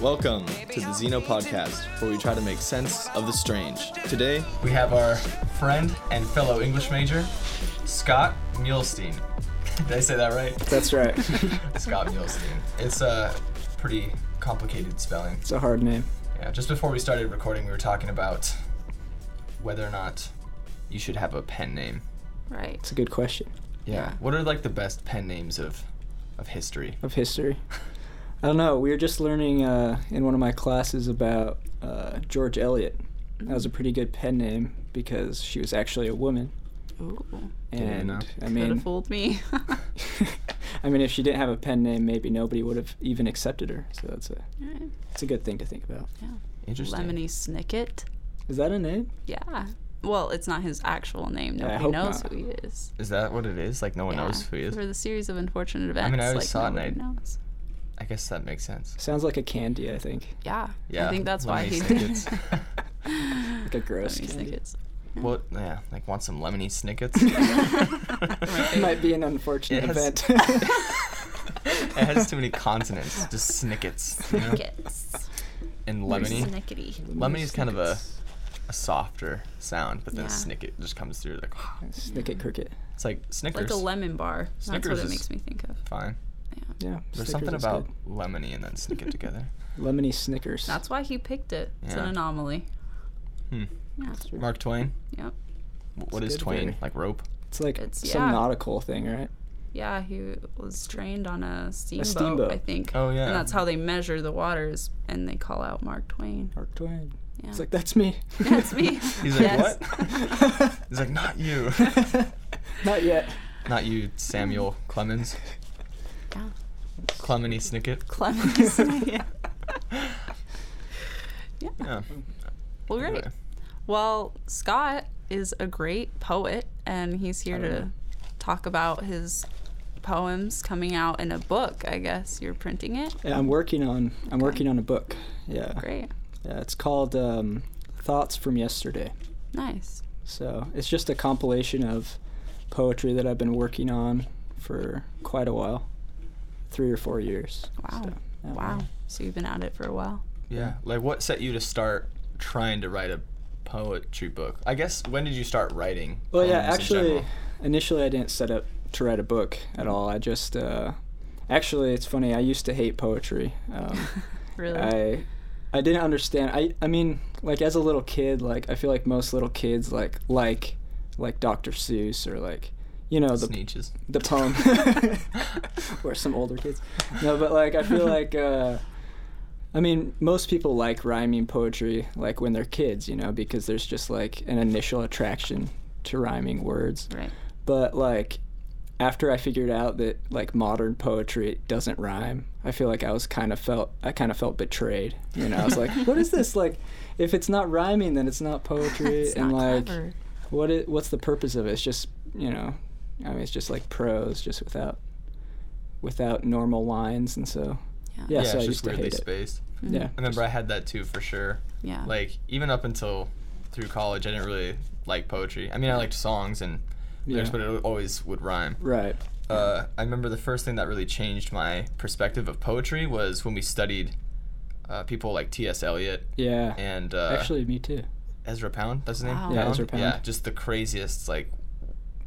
Welcome to the Xeno Podcast, where we try to make sense of the strange. Today, we have our friend and fellow English major, Scott Muhlstein. Did I say that right? That's right. Scott Muhlstein. It's a pretty complicated spelling. It's a hard name. Yeah, just before we started recording, we were talking about whether or not you should have a pen name. Right. It's a good question Yeah. What are like the best pen names of of history? of history. I don't know. We were just learning uh, in one of my classes about uh, George Eliot. That was a pretty good pen name because she was actually a woman. Ooh. And know. I Could have mean, fooled me. I mean, if she didn't have a pen name, maybe nobody would have even accepted her. So that's a Right. it's a good thing to think about. Yeah. Interesting. Lemony Snicket. Is that a name? Yeah. Well, it's not his actual name. Yeah, I Nobody hope knows not. who he is. Is that what it is? Like no one yeah. knows who he is. For the series of unfortunate events. I mean, I always like, saw it and I- knows. I guess that makes sense. Sounds like a candy. I think Yeah. Yeah, I think that's why Lemony he Snickets. like a gross Lemony candy. Snickets. Well, yeah, like want some lemony snickets. Right. Might be an unfortunate It has- event. it has too many consonants, just snickets. You know? Snickets. And lemony. Snickety. Lemony is kind of a, a softer sound, but then Yeah. snicket just comes through like Snicket cricket. it's like Snickers. Like a lemon bar. That's what it makes me think of. Fine. Yeah. Yeah. There's Snickers something is about good. lemony and then snicket together. lemony Snickers. That's why he picked it. It's an Yeah. anomaly. Hmm. Yeah. That's true. Mark Twain. Yep. W- What It's is good Twain? theory. Like rope? It's like It's- some yeah. nautical thing, right? Yeah, he was trained on a steamboat, steamboat. I think. Oh, yeah. And that's how they measure the waters, and they call out Mark Twain. Mark Twain. Yeah. It's like that's me. That's me. He's like, Yes. what? He's like, not you. Not yet. not you, Samuel Clemens. Yeah. Clemeny Snicket. Clemens. yeah. yeah. Yeah. Well, great. Anyway. Well, Scott is a great poet, and he's here to know. talk about his poems coming out in a book. I guess you're printing it. Yeah, I'm working on I'm working on a book. Yeah. Great. Yeah, it's called um, Thoughts from Yesterday. Nice. So it's just a compilation of poetry that I've been working on for quite a while, three or four years. Wow. So, yeah, Wow. So you've been at it for a while. Yeah. Like, what set you to start trying to write a poetry book? I guess when did you start writing? Well, yeah, poems in actually, initially I didn't set up to write a book at all. I just, uh, actually, it's funny. I used to hate poetry. Um, Really. I I didn't understand. I I mean, like as a little kid, like I feel like most little kids like like like Dr. Seuss or like you know the Sneetches. the poem or some older kids. No, but like I feel like uh I mean, most people like rhyming poetry like when they're kids, you know, because there's just like an initial attraction to rhyming words. right. But like after I figured out that like modern poetry doesn't rhyme, I feel like I was kind of felt I kind of felt betrayed. You know, I was like, what is this like? If it's not rhyming, then it's not poetry, It's and not like, clever. what it what's the purpose of it? It's just you know, I mean, it's just like prose, just without without normal lines, and so Yeah. yeah, Yeah, so I it's used just to weirdly hate it. spaced. Mhm. Yeah, I remember I had that too for sure. Yeah. Like even up until through college, I didn't really like poetry. I mean, I liked songs and lyrics, Yeah. but it always would rhyme. right. Uh, I remember the first thing that really changed my perspective of poetry was when we studied uh, people like T.S. Eliot Yeah, and uh, actually, me too. Ezra Pound. That's his name. Wow. Yeah, Ezra Pound. Yeah, just the craziest like.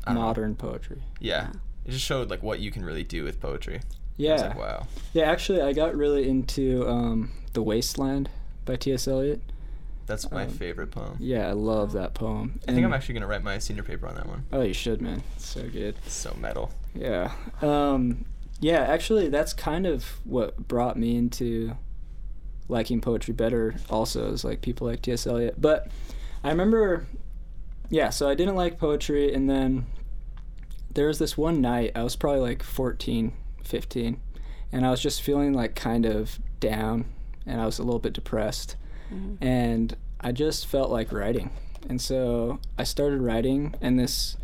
Don't know. Modern poetry. Yeah. Yeah. It just showed like what you can really do with poetry. Yeah, was like, wow. yeah. Actually, I got really into um, the Wasteland by T.S. Eliot. That's my Um, favorite poem. Yeah, I love that poem. I think I'm actually gonna write my senior paper on that one. Oh, you should, man. It's so good. It's so metal. Yeah. Um, yeah, actually, that's kind of what brought me into liking poetry better, also, is like people like T.S. Eliot. But I remember, yeah, so I didn't like poetry, and then there was this one night, I was probably like 14, 15, and I was just feeling like kind of down, and I was a little bit depressed Mhm. and I just felt like writing. And so I started writing and this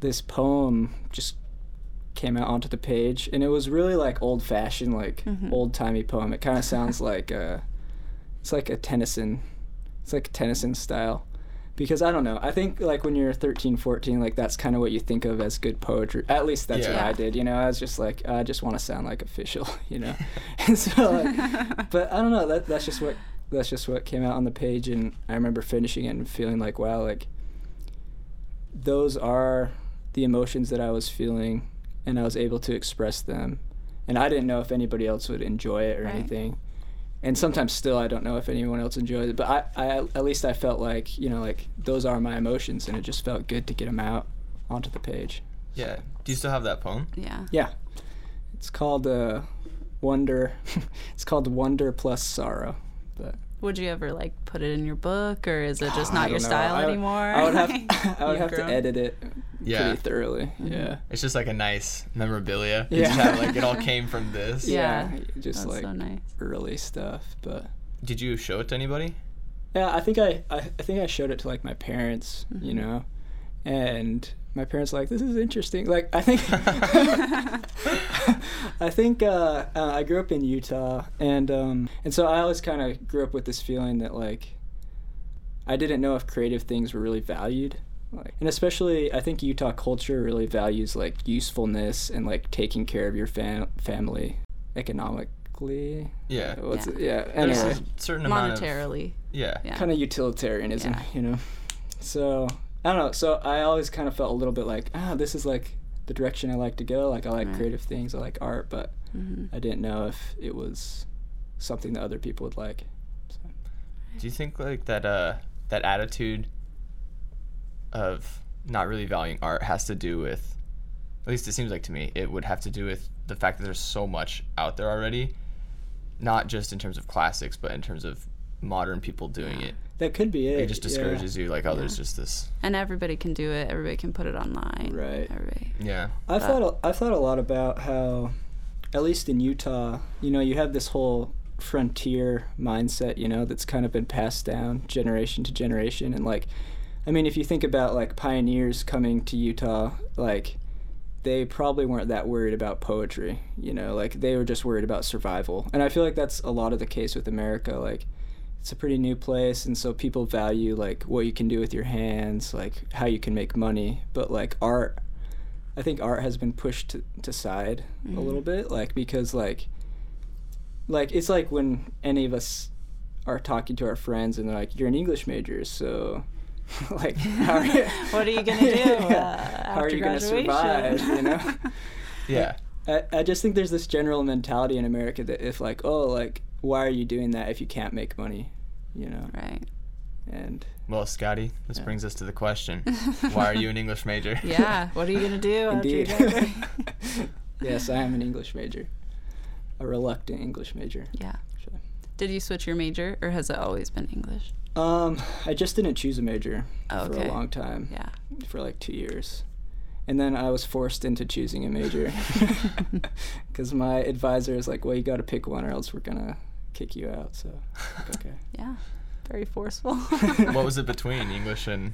this poem just came out onto the page and it was really like old fashioned like Mhm. old timey poem. It kind of sounds like uh it's like a Tennyson it's like Tennyson style. Because I don't know. I think like when you're 13, 14, like that's kind of what you think of as good poetry. At least that's what I did. You know, I was just like, I just want to sound like official. You know, and so like, but I don't know. That that's just what that's just what came out on the page, and I remember finishing it and feeling like, wow, like those are the emotions that I was feeling, and I was able to express them, and I didn't know if anybody else would enjoy it or Right. anything. And sometimes still, I don't know if anyone else enjoys it, but I, I, at least I felt like, you know, like those are my emotions, and it just felt good to get them out onto the page. Yeah. Do you still have that poem? Yeah. Yeah, it's called uh, Wonder. it's called Wonder plus Sorrow. But Would you ever like put it in your book, or is it just I not your know. style I would- anymore? I would have I would You've have to edit it Yeah. pretty thoroughly. Yeah. It's just like a nice memorabilia. You Yeah. just have, like it all came from this. Yeah. just That's like so nice. early stuff, but Did you show it to anybody? yeah, I think I, I I think I showed it to like my parents, you Mm-hmm. know, and my parents were like this is interesting. Like I think I think uh, uh, I grew up in Utah, and um, and so I always kind of grew up with this feeling that like I didn't know if creative things were really valued. Like, and especially, I think Utah culture really values like usefulness and like taking care of your fam- family economically. Yeah. What's Yeah. it? Yeah. There's Anyway, a certain amount of Monetarily. yeah. Yeah. kind of utilitarianism, Yeah. you know. So I don't know. So I always kind of felt a little bit like, ah, this is like the direction I like to go. Like I like Right. creative things. I like art, but hmm I didn't know if it was something that other people would like. So. Do you think like that uh that attitude of not really valuing art has to do with at least it seems like to me it would have to do with the fact that there's so much out there already not just in terms of classics but in terms of modern people doing it That could be it. it just yeah. discourages you like oh there's just this And everybody can do it. Everybody can put it online. Right. Everybody. yeah I've But- thought a- I've thought a lot about how, at least in Utah, you know, you have this whole frontier mindset, you know, that's kind of been passed down generation to generation, and like, I mean, if you think about like pioneers coming to Utah, like, they probably weren't that worried about poetry, you know, like they were just worried about survival, and I feel like that's a lot of the case with America, like. It's a pretty new place, and so people value like what you can do with your hands, like how you can make money. But like art, I think art has been pushed to, to side a little bit, like because like, like it's like when any of us are talking to our friends and they're like, "You're an English major, so like how are you, What are you gonna do, Yeah. uh, how are after you gonna survive? You know." yeah I, I just think there's this general mentality in America that if like, oh, like why are you doing that if you can't make money, you know? Right. And well scotty this Yeah. brings us to the question why are you an english major Yeah. What are you gonna do indeed, yes, I am an English major, a reluctant English major. yeah. So. Did you switch your major, or has it always been English? Um, I just didn't choose a major Oh, for a long time, Yeah. for like two years, and then I was forced into choosing a major because my advisor is like, "Well, you got to pick one, or else we're gonna kick you out." So, okay. Yeah. Very forceful. what was it between english and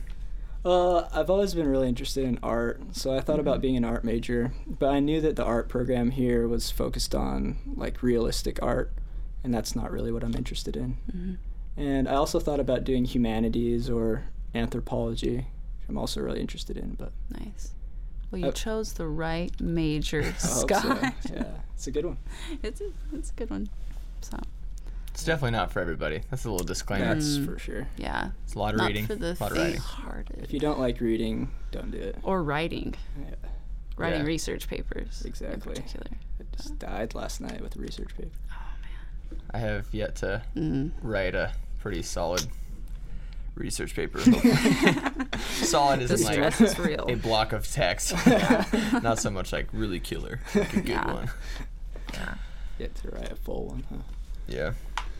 Uh, I've always been really interested in art, so I thought about being an art major, but I knew that the art program here was focused on like realistic art, and that's not really what I'm interested in. Mhm. And I also thought about doing humanities or anthropology, which I'm also really interested in, but Nice. Well, you Uh, chose the right major, Scott. so. Yeah, it's a good one. It's a, it's a good one. So it's definitely not for everybody that's a little disclaimer That's Mm. for sure. yeah, it's a lot of not reading for the a lot of writing faint-hearted. If you don't like reading, don't do it. or writing, Yeah, writing Yeah. research papers. Exactly. In particular. I just died last night with a research paper. Oh man. i have yet to man. write a pretty solid research paper. solid Mm. isn't The like stress is real. a block of text. Not so much like really killer, like a good Yeah. one. Get to write a full one, huh? Yeah,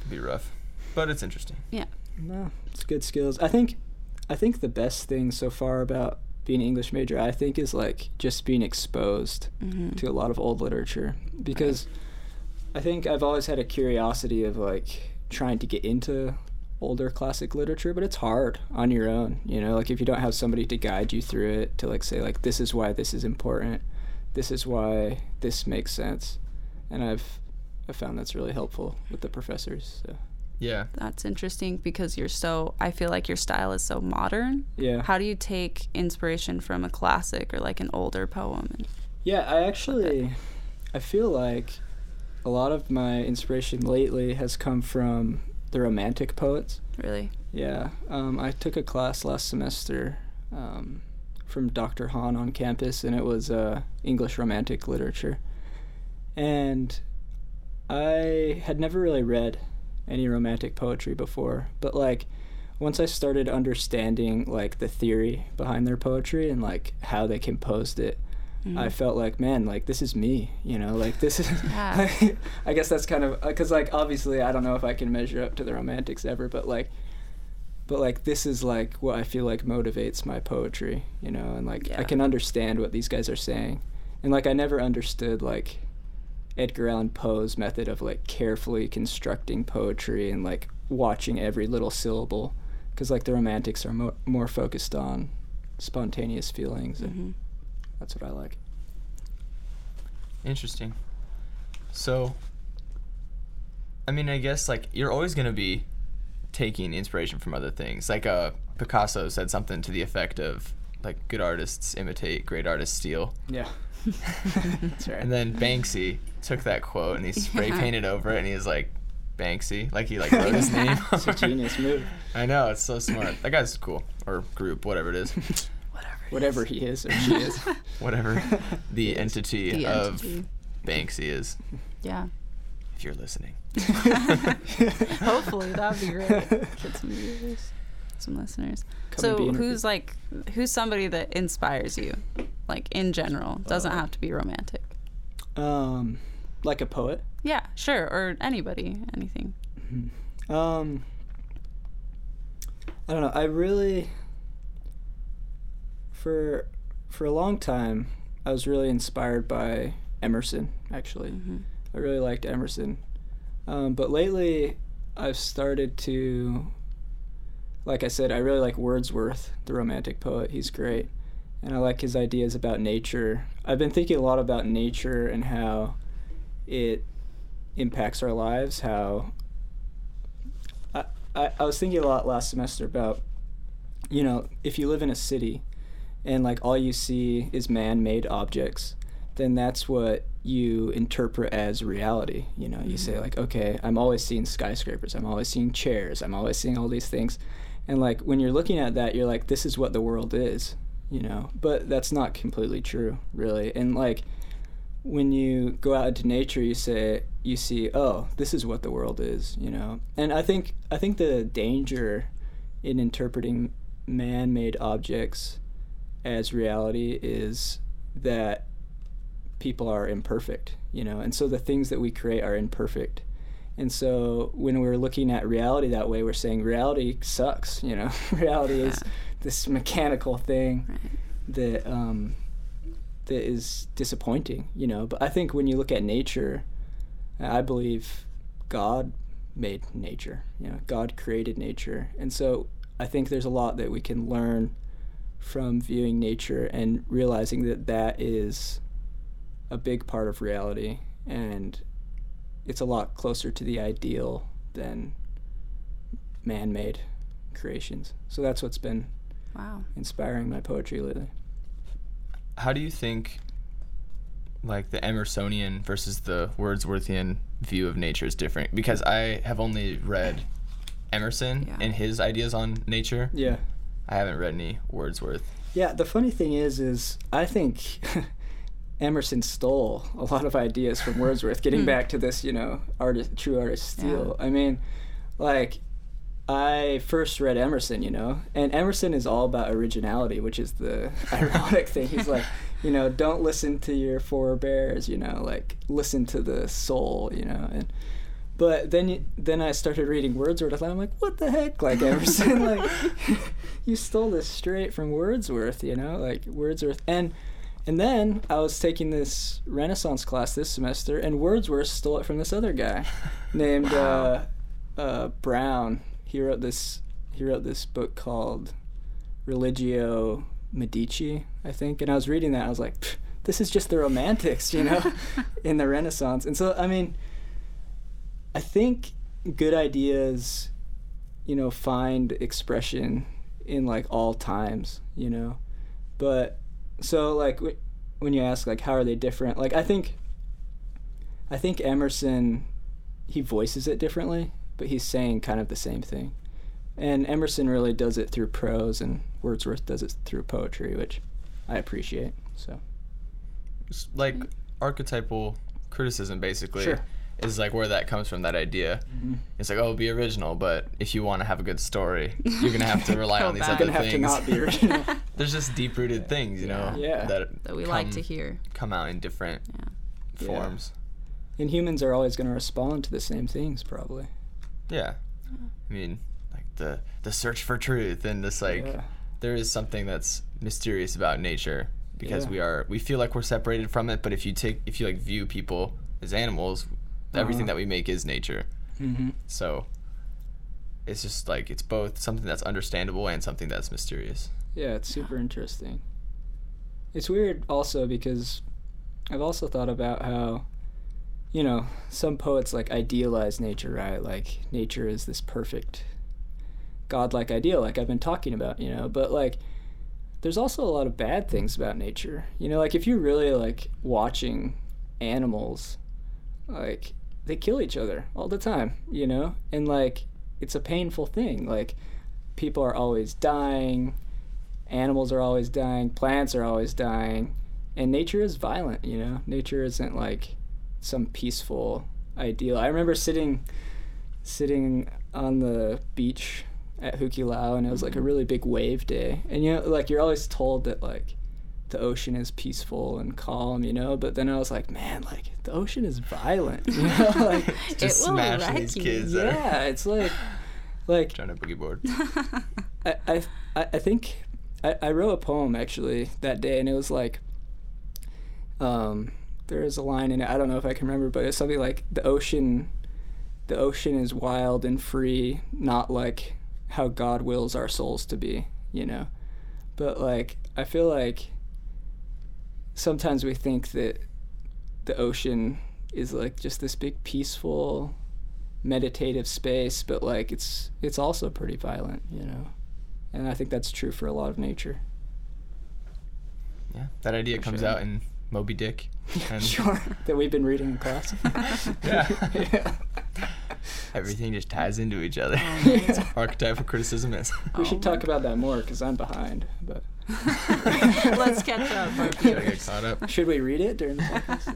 it'd be rough, but it's interesting. Yeah. No, it's good skills. I think, I think the best thing so far about being an English major, I think, is like just being exposed hmm to a lot of old literature because I think I've always had a curiosity of like trying to get into older classic literature, but it's hard on your own. You know, like if you don't have somebody to guide you through it, to like say like this is why this is important, this is why this makes sense, and I've I found that's really helpful with the professors. So. Yeah. That's interesting because you're so. I feel like your style is so modern. Yeah. How do you take inspiration from a classic or like an older poem? And, Yeah, I actually, I feel like a lot of my inspiration lately has come from the romantic poets. really? Yeah, um, I took a class last semester um, from Dr. Hahn on campus, and it was uh, English Romantic Literature. And I had never really read any romantic poetry before, but like once I started understanding like the theory behind their poetry and like how they composed it, Mm-hmm. I felt like, man, like this is me, you know, like this is. Yeah. I guess that's kind of because, like, obviously, I don't know if I can measure up to the Romantics ever, but like, but like this is like what I feel like motivates my poetry, you know, and like Yeah. I can understand what these guys are saying, and like I never understood like Edgar Allan Poe's method of like carefully constructing poetry and like watching every little syllable, because like the Romantics are mo- more focused on spontaneous feelings, and hmm that's what I like. Interesting. So, I mean, I guess like you're always gonna be taking inspiration from other things. Like uh, Picasso said something to the effect of like good artists imitate, great artists steal. Yeah, that's right. And then Banksy took that quote and he spray Yeah. painted over it and he he's like Banksy, like he like wrote his name. It's a genius move. I know it's so smart. That guy's cool or group, whatever it is, Whatever. Whatever he is or she is. whatever the Yes. entity The of entity. Banksy is. Yeah. If you're listening. Hopefully that'd be great. Get some viewers, some listeners. Come so who's like who's somebody that inspires you, like in general? Doesn't Uh, have to be romantic. Um, like a poet. Yeah, sure, or anybody, anything. Um, I don't know. I really, for for a long time, I was really inspired by Emerson. Actually, hmm I really liked Emerson. Um, but lately, I've started to, like I said, I really like Wordsworth, the Romantic poet. He's great, and I like his ideas about nature. I've been thinking a lot about nature and how it impacts our lives. How I, I, I was thinking a lot last semester about, you know, if you live in a city and like all you see is man-made objects, then that's what you interpret as reality. You know, you say mm-hmm. like, okay, I'm always seeing skyscrapers, I'm always seeing chairs, I'm always seeing all these things, and like when you're looking at that, you're like, this is what the world is. You know, but that's not completely true, really. And like when you go out into nature, you say you see, oh, this is what the world is. You know, and I think I think the danger in interpreting man-made objects as reality is that people are imperfect, you know, and so the things that we create are imperfect. And so when we're looking at reality that way, we're saying reality sucks, you know. reality is. This mechanical thing Right. that um, that is disappointing, you know. But I think when you look at nature, I believe God made nature. You know, God created nature, and so I think there's a lot that we can learn from viewing nature and realizing that that is a big part of reality, and it's a lot closer to the ideal than man-made creations. So that's what's been Wow. inspiring my poetry lately. How do you think like the Emersonian versus the Wordsworthian view of nature is different? Because I have only read Emerson Yeah. and his ideas on nature. Yeah. I haven't read any Wordsworth. Yeah, the funny thing is is I think Emerson stole a lot of ideas from Wordsworth, getting Hmm. back to this, you know, artist true artist steal. I mean, like I first read Emerson, you know, and Emerson is all about originality, which is the ironic thing. He's like, you know, don't listen to your forebears, you know, like listen to the soul, you know, and but then then I started reading Wordsworth, and I'm like, what the heck, like Emerson, like you stole this straight from Wordsworth, you know, like Wordsworth, and and then I was taking this Renaissance class this semester, and Wordsworth stole it from this other guy named uh, uh, Brown. He wrote this. He wrote this book called Religio Medici, I think. And I was reading that. I was like, this is just the Romantics, you know, in the Renaissance. And so, I mean, I think good ideas, you know, find expression in like all times, you know. But so like w- when you ask like how are they different? Like I think I think Emerson he voices it differently, but he's saying kind of the same thing. And Emerson really does it through prose and Wordsworth does it through poetry, which I appreciate. So It's like archetypal criticism basically Sure. is like where that comes from that idea mm-hmm. it's like oh be original but if you want to have a good story you're gonna have to rely on these back. other gonna have to things not be original. there's just deep rooted things you know Yeah. that that we like to hear. come out in different Yeah. forms and humans are always going to respond to the same things, probably. Yeah. i mean like the the search for truth and this like Yeah. there is something that's mysterious about nature because Yeah. we are we feel like we're separated from it but if you take if you like view people as animals everything Uh-huh. that we make is nature Mm-hmm. so it's just like it's both something that's understandable and something that's mysterious Yeah, it's super interesting. It's weird also because I've also thought about how, you know, some poets like idealize nature, right? Like nature is this perfect, godlike ideal, like I've been talking about, you know, but like there's also a lot of bad things about nature. You know, like if you're really like watching animals, like they kill each other all the time, you know? And like it's a painful thing. Like people are always dying, animals are always dying, plants are always dying, and nature is violent, you know? Nature isn't like some peaceful ideal. I remember sitting sitting on the beach at Hukilau and it was like a really big wave day. And you know, like you're always told that like the ocean is peaceful and calm, you know, but then I was like, man, like the ocean is violent, you know? like just it will smashing wreck these you. kids that are yeah, it's like like trying to boogie board I, I, I I think I, I wrote a poem actually that day, and it was like, um, there is a line in it. I don't know if I can remember, but it's something like the ocean, the ocean is wild and free, not like how God wills our souls to be, you know. But like, I feel like sometimes we think that the ocean is like just this big peaceful meditative space but like it's it's also pretty violent you know and i think that's true for a lot of nature yeah that idea For comes sure. out in moby dick and sure. That we've been reading in class Yeah. yeah. everything just ties into each other. Oh, man. archetypal criticism is we Oh should talk about that more because i'm behind but Let's catch up. Gotta get caught up. Should we read it during the podcast?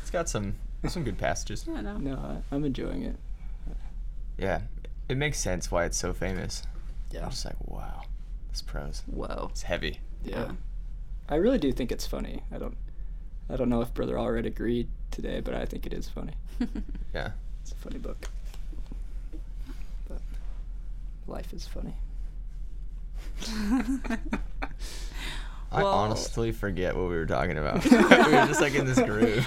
It's got some some good passages. Yeah, no. no I- i'm enjoying it. Yeah. It makes sense why it's so famous. Yeah. I'm just like wow. This prose. Whoa. it's heavy. Yeah i really do think it's funny i don't i don't know if brother already agreed today but i think it is funny yeah it's a funny book but life is funny i Well- honestly forget what we were talking about we were just like in this groove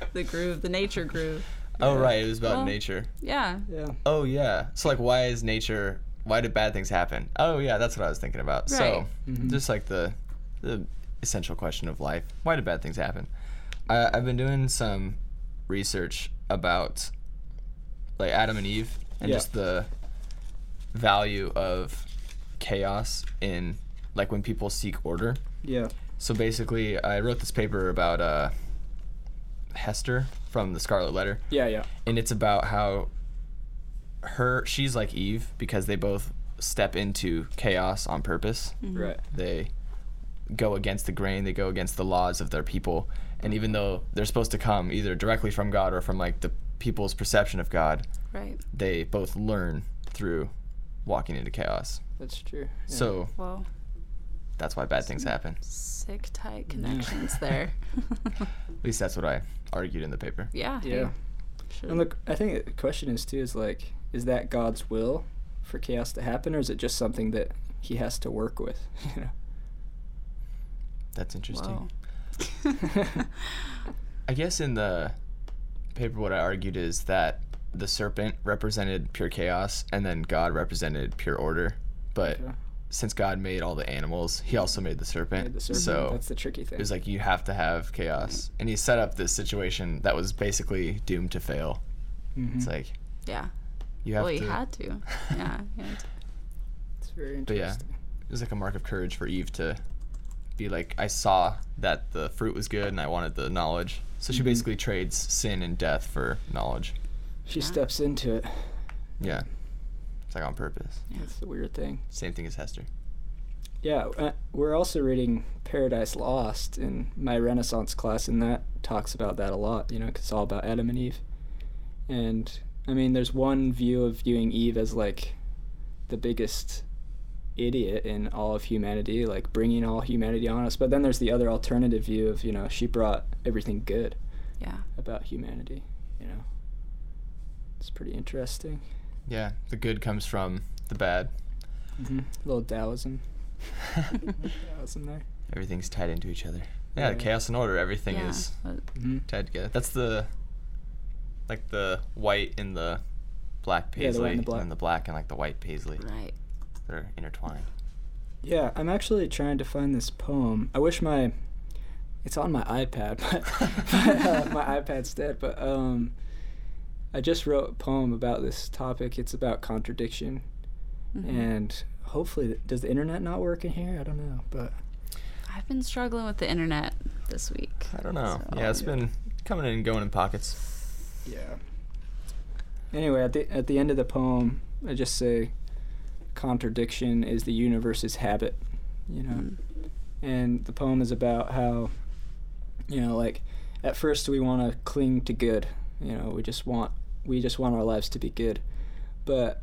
the groove, the nature groove. oh Yeah. right it was about Well- nature Yeah. yeah Oh yeah. So like, why is nature? Why do bad things happen? Oh yeah, that's what I was thinking about. So Right. Mhm. just like the the essential question of life: Why do bad things happen? I, I've been doing some research about like Adam and Eve and Yeah. just the value of chaos in like when people seek order. yeah So basically, I wrote this paper about uh, Hester from the Scarlet Letter yeah yeah and it's about how her she's like Eve because they both step into chaos on purpose. right They go against the grain, they go against the laws of their people, and even though they're supposed to come either directly from God or from like the people's perception of God, Right. they both learn through walking into chaos. that's true yeah. So Whoa. that's why bad things happen. Sick tight connections there. At least that's what I argued in the paper. yeah. hey, yeah should- And look, I think the question is too is like, is that God's will for chaos to happen, or is it just something that He has to work with? You know. That's interesting. I guess in the paper, what I argued is that the serpent represented pure chaos, and then God represented pure order. But Okay. since God made all the animals, He also made the serpent. Made the serpent. So that's the tricky thing. it was like you have to have chaos, and He set up this situation that was basically doomed to fail. Mhm. It's like Yeah. You have well, to. he had to. Yeah. he had to. It's very interesting. But yeah, it was like a mark of courage for Eve to be like, I saw that the fruit was good and I wanted the knowledge. So she Mhm. basically trades sin and death for knowledge. She Yeah. steps into it. Yeah. It's like on purpose. Yeah. That's the weird thing. Same thing as Hester. Yeah, uh, we're also reading Paradise Lost in my Renaissance class, and that talks about that a lot, you know, 'cause it's all about Adam and Eve. And, I mean, there's one view of viewing Eve as, like, the biggest idiot in all of humanity, like, bringing all humanity on us. But then there's the other alternative view of, you know, she brought everything good Yeah. about humanity, you know. It's pretty interesting. Yeah. The good comes from the bad. Mm-hmm. A little Taoism. Taoism there. Everything's tied into each other. Yeah, Yeah. chaos and order. Everything yeah. is Mm-hmm. tied together. That's the like the white in the black Yeah, the white paisley, and the black. and the black and like the white paisley. Right. They're intertwined. Yeah, I'm actually trying to find this poem. I wish my it's on my iPad, but, but uh, my iPad's dead. But um, I just wrote a poem about this topic. It's about contradiction, Mhm. and hopefully, does the internet not work in here? I don't know, but I've been struggling with the internet this week. I don't know. So- yeah, it's yeah. been coming in and going in pockets. yeah. Anyway, at the at the end of the poem, I just say, contradiction is the universe's habit. You know. Mm. and the poem is about how you know like at first we want to cling to good you know we just want we just want our lives to be good but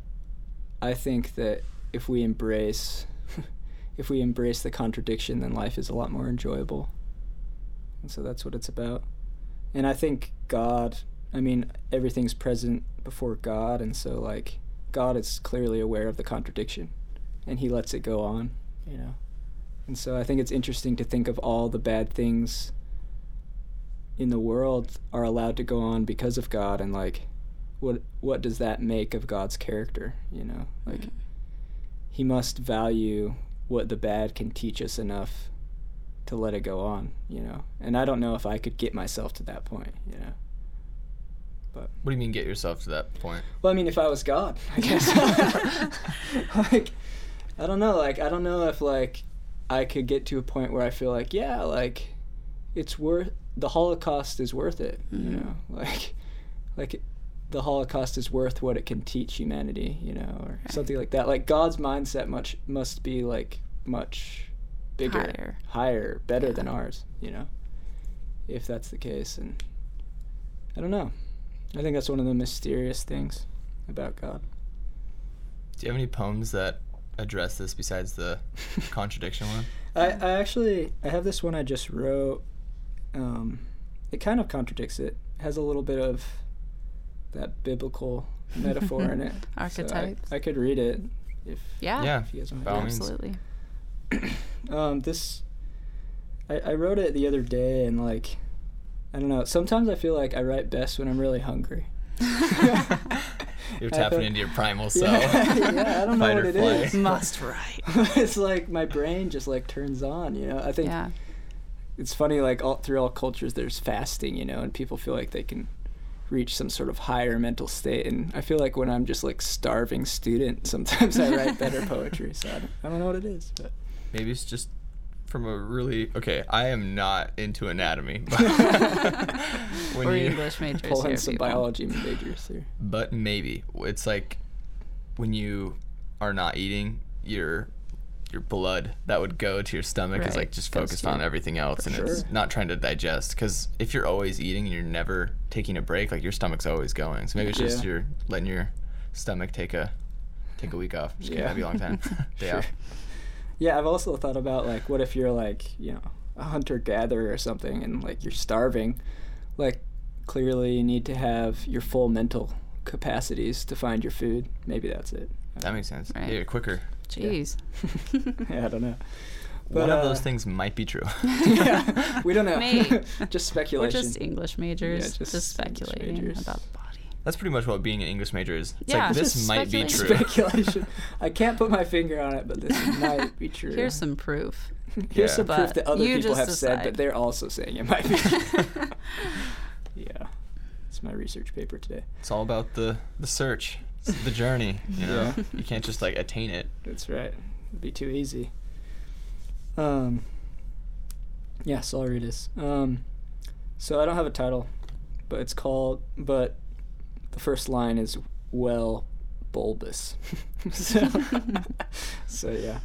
i think that if we embrace if we embrace the contradiction then life is a lot more enjoyable and so that's what it's about and i think god i mean everything's present before god and so like god is clearly aware of the contradiction and he lets it go on you know and so I think it's interesting to think of all the bad things in the world are allowed to go on because of God and like what what does that make of God's character, you know? Like Mhm. he must value what the bad can teach us enough to let it go on, you know. And I don't know if I could get myself to that point, you know. What do you mean get yourself to that point? Well, I mean, if I was God, I guess. like, I don't know. Like, I don't know if like I could get to a point where I feel like, yeah, like it's worth the Holocaust is worth it. You Mhm. know, like, like the Holocaust is worth what it can teach humanity. You know, or Right. something like that. Like God's mindset much must be like much bigger, Higher. higher, better than ours. You know, if that's the case, and I don't know. I think that's one of the mysterious things about God. Do you have any poems that address this besides the contradiction one? I, I actually I have this one I just wrote. Um, it kind of contradicts it. Has a little bit of that biblical metaphor in it. So I- Archetypes. I, could read it if, yeah. Yeah. if you guys want by all to. means. Absolutely. um, this I, I wrote it the other day and like I don't know. Sometimes I feel like I write best when I'm really hungry. You're tapping thought- into your primal self. Yeah, yeah, I don't know what or it flight. is. Must write. it's like my brain just like turns on. You know, I think Yeah. it's funny like all through all cultures there's fasting you know and people feel like they can reach some sort of higher mental state and i feel like when i'm just like starving student sometimes i write better poetry so I don't, I don't know what it is but Maybe it's just from a really okay. I am not into anatomy, but when or you- English majors pull in some people. biology majors here but maybe it's like when you are not eating your your blood that would go to your stomach is like just focused to on your- everything else For and it's not trying to digest because if you're always eating and you're never taking a break like your stomach's always going so maybe it's just Yeah. you're letting your stomach take a take a week off just kidding Yeah. that'd be a long time day Sure. off yeah i've also thought about like what if you're like you know a hunter gatherer or something and like you're starving like clearly you need to have your full mental capacities to find your food maybe that's it that makes sense Right. yeah quicker Jeez. yeah, I don't know. But, one of those uh, things might be true yeah, we don't know. Maybe. just We're speculation. just English majors, just just, speculating majors. about the body. That's pretty much what being an english major is it's Yeah. like It's this just might be true speculation. speculation. I can't put my finger on it, but this might be true. Here's some proof. Here's Yeah. some proof that other people just have said, but they're also saying it might be true. yeah, it's my research paper today. it's all about the the search It's the journey, you know. Yeah. You can't just like attain it. That's right. It'd be too easy. Um. Yeah, so I'll read this. Um, so I don't have a title, but it's called. But the first line is well bulbous. so, so yeah.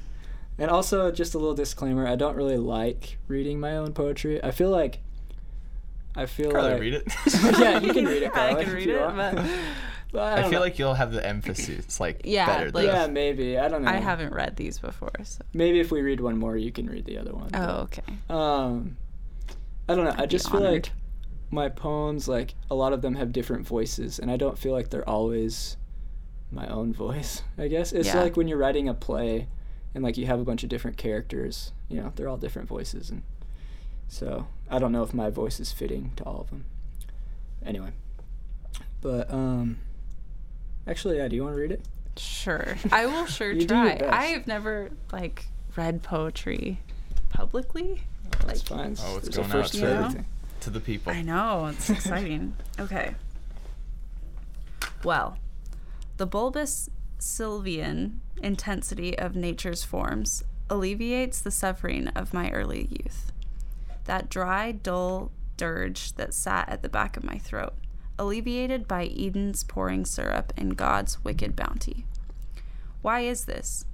And also, just a little disclaimer: I don't really like reading my own poetry. I feel like. I feel Carly, like. read it. yeah, you can read it. I can read it, but But I, I feel know. like you'll have the emphasis like Yeah, better. like- Yeah, maybe. I don't know. I haven't read these before. So. Maybe if we read one more, you can read the other one. Oh, okay. Um, I don't know. I I'd be just feel honored. like my poems, like a lot of them have different voices, and I don't feel like they're always my own voice. I guess it's Yeah. like when you're writing a play, and like you have a bunch of different characters. You know, they're all different voices, and so I don't know if my voice is fitting to all of them. Anyway, but um, actually, yeah. Do you want to read it? Sure. I will sure You do your try. I've never like read poetry publicly. That's Like, fine. Oh, it's There's a going first out to- everything. To the people. I know, it's exciting. okay. Well, the bulbous sylvian intensity of nature's forms alleviates the suffering of my early youth. That dry, dull dirge that sat at the back of my throat, alleviated by Eden's pouring syrup and God's wicked bounty. Why is this?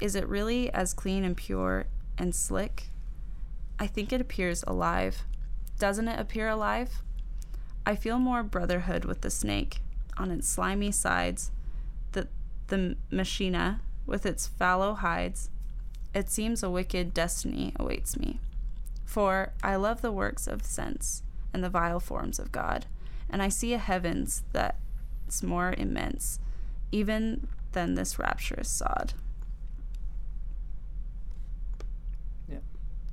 Is it really as clean and pure and slick? I think it appears alive. Doesn't it appear alive? I feel more brotherhood with the snake on its slimy sides, the, the machina with its fallow hides. It seems a wicked destiny awaits me. For I love the works of sense and the vile forms of God, and I see a heavens that's more immense even than this rapturous sod.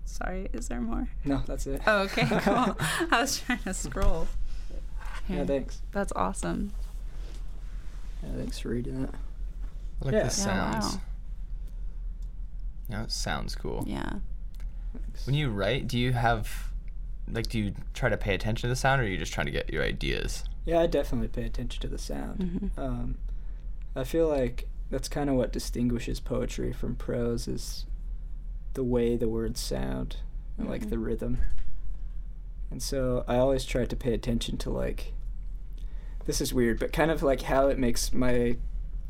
Sorry, is there more? No, that's it. Oh, okay, cool. I was trying to scroll. Yeah, thanks. That's awesome. Yeah, thanks for reading that. I like Yeah. the Yeah, sounds. wow. Yeah, it sounds cool. Yeah. Thanks. When you write, do you have like do you try to pay attention to the sound or are you just trying to get your ideas? Yeah, I definitely pay attention to the sound. hmm Um, I feel like that's kind of what distinguishes poetry from prose is the way the words sound and like Mhm. the rhythm. And so I always try to pay attention to like this is weird, but kind of like how it makes my